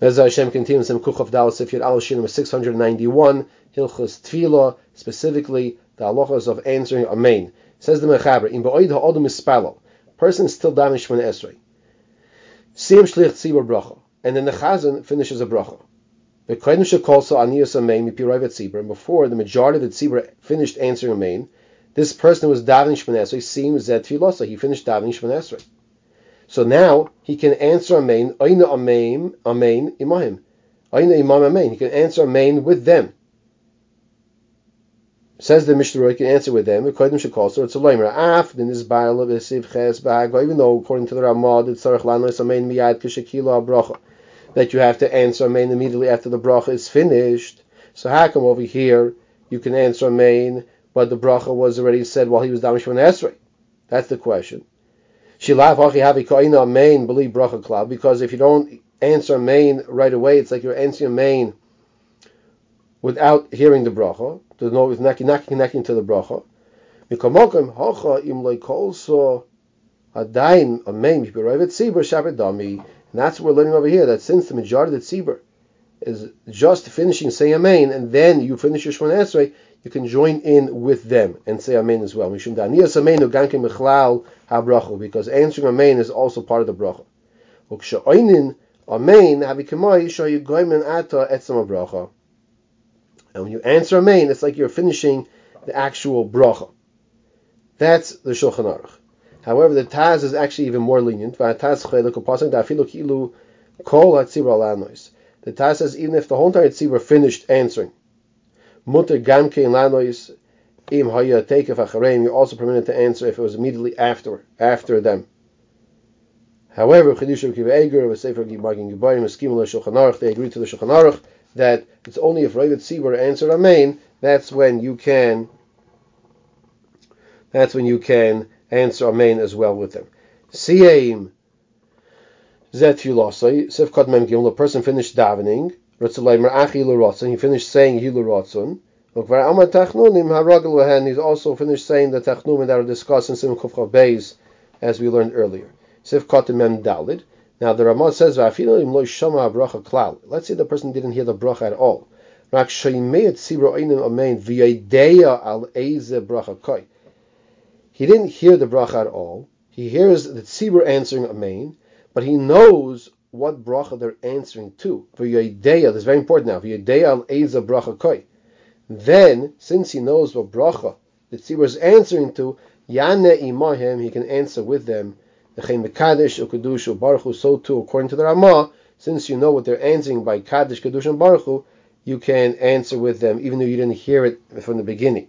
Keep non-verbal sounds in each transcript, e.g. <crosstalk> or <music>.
Mezah Hashem continues in Kuchav Dal Sifyat Al Shir number 691, Hilchus Tfila, specifically the halachas of answering Amen. Says the Mechaber, in Ba'oid ha'odom ispalo, person is still damaged from an esrei. Siyam shlich tzibur bracha, and then the chazan finishes a bracha. The shekolso aniyas Amen mipiroiv tzibur, and before the majority of the tzibur finished answering Amen, this person was davening Shemon Esrei, seems that tefillah, he finished davening Shemon Esrei. So now he can answer Amen, Aina Amen, Amen, Imahim. Aina Imam Amen. He can answer Amen with them. Says the Mishnah, he can answer with them. According to Shekol, so it's a loimer. Af, then this of Isiv Ches even though according to the Ramah, it's Sarach Lanos Amen Miyad Kishakila that you have to answer Amen immediately after the bracha is finished. So how come over here you can answer Amen, but the bracha was already said while he was Damish Esrei? That's the question. Because if you don't answer main right away, it's like you're answering main without hearing the bracha. There's no it's not, not connecting to the bracha. And that's what we're learning over here. That since the majority of the tzibur is just finishing say amen, and then you finish your shmon esrei, you can join in with them and say amen as well. Because answering amen is also part of the bracha. And when you answer amen, it's like you're finishing the actual bracha. That's the Shulchan Aruch. However, the Taz is actually even more lenient. The Taz says even if the whole entire tzibur finished answering, mutter gamke lanois im haya takef achareim, you're also permitted to answer if it was immediately after after them. However, Chidusha Kiva Eger, Sefer Gibagin Gibayim, Eskim Shulchan Aruch, they agree to the Shulchan Aruch that it's only if Ravid Tzibur answered Amen, that's when you can that's when you can answer Amen as well with them. Siyam the person finished davening, he finished saying Hi L'Rotzon, He's also finished saying the Tachnumin that are discussed in Sim Kufchav Beis, as we learned earlier. Mem Dalid, now the Ramah says, Let's say the person didn't hear the bracha at all. He didn't hear the bracha at all. He hears the tzibur answering amen, but he knows what bracha they're answering to. for This is very important now. al Eza bracha koi. Then, since he knows what bracha the tzibur is answering to, Yane imahim, he can answer with them the chaim bekadish ukedush ubaruchu. so too, according to the Ramah, since you know what they're answering by Kaddish, Kadush, and Baruch you can answer with them, even though you didn't hear it from the beginning.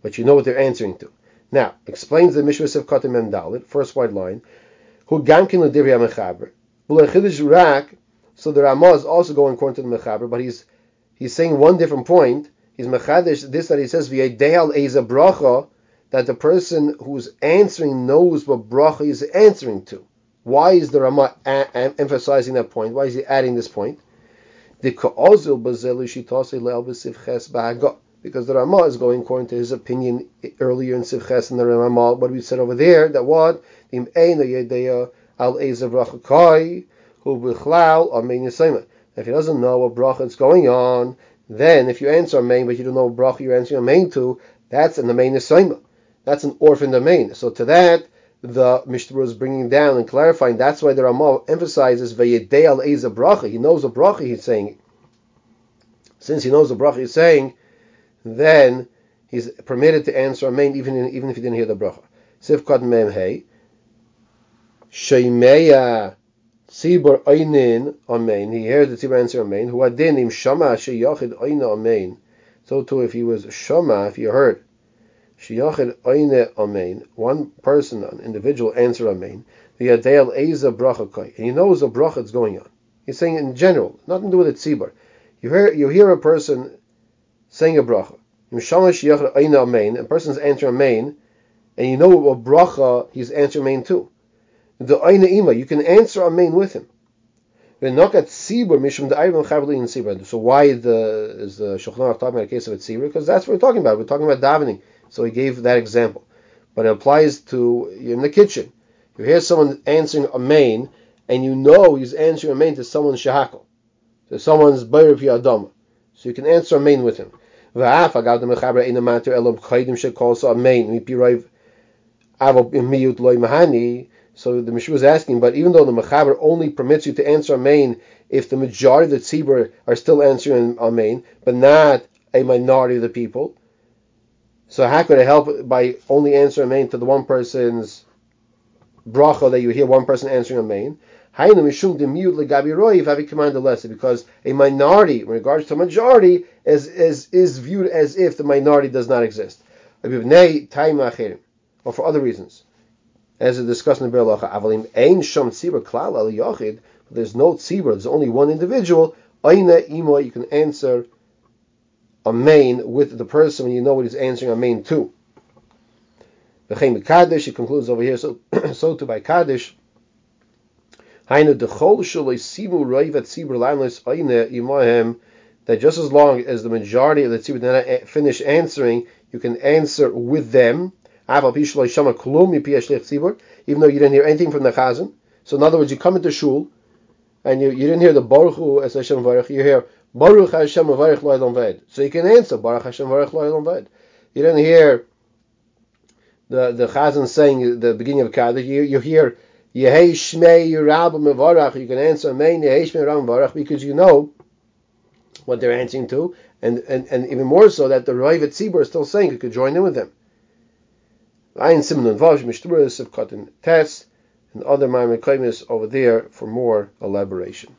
But you know what they're answering to. Now, explains the Mishra of Katim Dalit, first white line, who gamkin l'divya mechaber. rak, so the Ramah is also going according to the mechaber, but he's he's saying one different point. He's mechadish this that he says v'yedehal eza bracha that the person who's answering knows what bracha is answering to. Why is the Rama a- a- emphasizing that point? Why is he adding this point? Because the Rama is going according to his opinion earlier in Sivches and the Rama, what we said over there, that what? If he doesn't know what bracha is going on, then if you answer main, but you don't know what bracha you're answering main to, that's the main Nisaima that's an orphan domain. So to that, the Mishnah is bringing down and clarifying. That's why the Ramah emphasizes vayedei al bracha. He knows the bracha he's saying. Since he knows the bracha he's saying, then he's permitted to answer amen even even if he didn't hear the bracha. Sifkat mem hey. Sheimeya tzibur einin amen. He hears the tzibur answer amen. Who adin im shama sheyachid eina amen. So too, if he was shama, if he heard Shiyachid oine amen. One person, an individual, answer amen. The adel eza bracha and he knows a bracha is going on. He's saying in general, nothing to do with the tzibur. You hear you hear a person saying a bracha. A person's answering amen, and you know what bracha he's answering amen to. The oine ima, you can answer amen with him. So why the, is the Shulchan talking about a case of a tzibur? Because that's what we're talking about. We're talking about davening. So he gave that example. But it applies to in the kitchen. You hear someone answering amen, and you know he's answering Amen to someone's shahakal, to someone's Bayr Adama. So you can answer Amen with him. ואף אגב דמחבר אין המטר אלא קודם שכל so Amen מפי רוב אבו מיעוט loy mahani. So the Mishnah was asking, but even though the Mechaber only permits you to answer Amen if the majority of the tzibur are still answering Amen, but not a minority of the people, so how could it help by only answering Amen to the one person's bracha that you hear one person answering Amen? Because a minority, in regards to a majority, is, is, is viewed as if the minority does not exist. Or for other reasons. As is discussed in the Berlacha, there's no tzibur, there's only one individual, you can answer Amen with the person when you know what he's answering Amen to. The Kaddish, he concludes over here, so, <clears throat> so too by Kaddish, that just as long as the majority of the tzibur did not finish answering, you can answer with them, even though you didn't hear anything from the chazan. So in other words, you come into shul, and you, you didn't hear the Baruch Hu as Hashem Varech, you hear Baruch Hashem Varech Lo'elam Ved. So you can answer Baruch Hashem Varech Lo'elam Ved. You didn't hear the the Chazan saying the beginning of Kaddish. You you hear Yehei Shmei Yerabba Mevarach. You can answer Amen Yehei Shmei Yerabba Mevarach because you know what they're answering to, and, and, and even more so that the Rav Tzibur is still saying you could join in with them. Ayin Simon Vav Mishturas of Katan Test and other Maimon over there for more elaboration.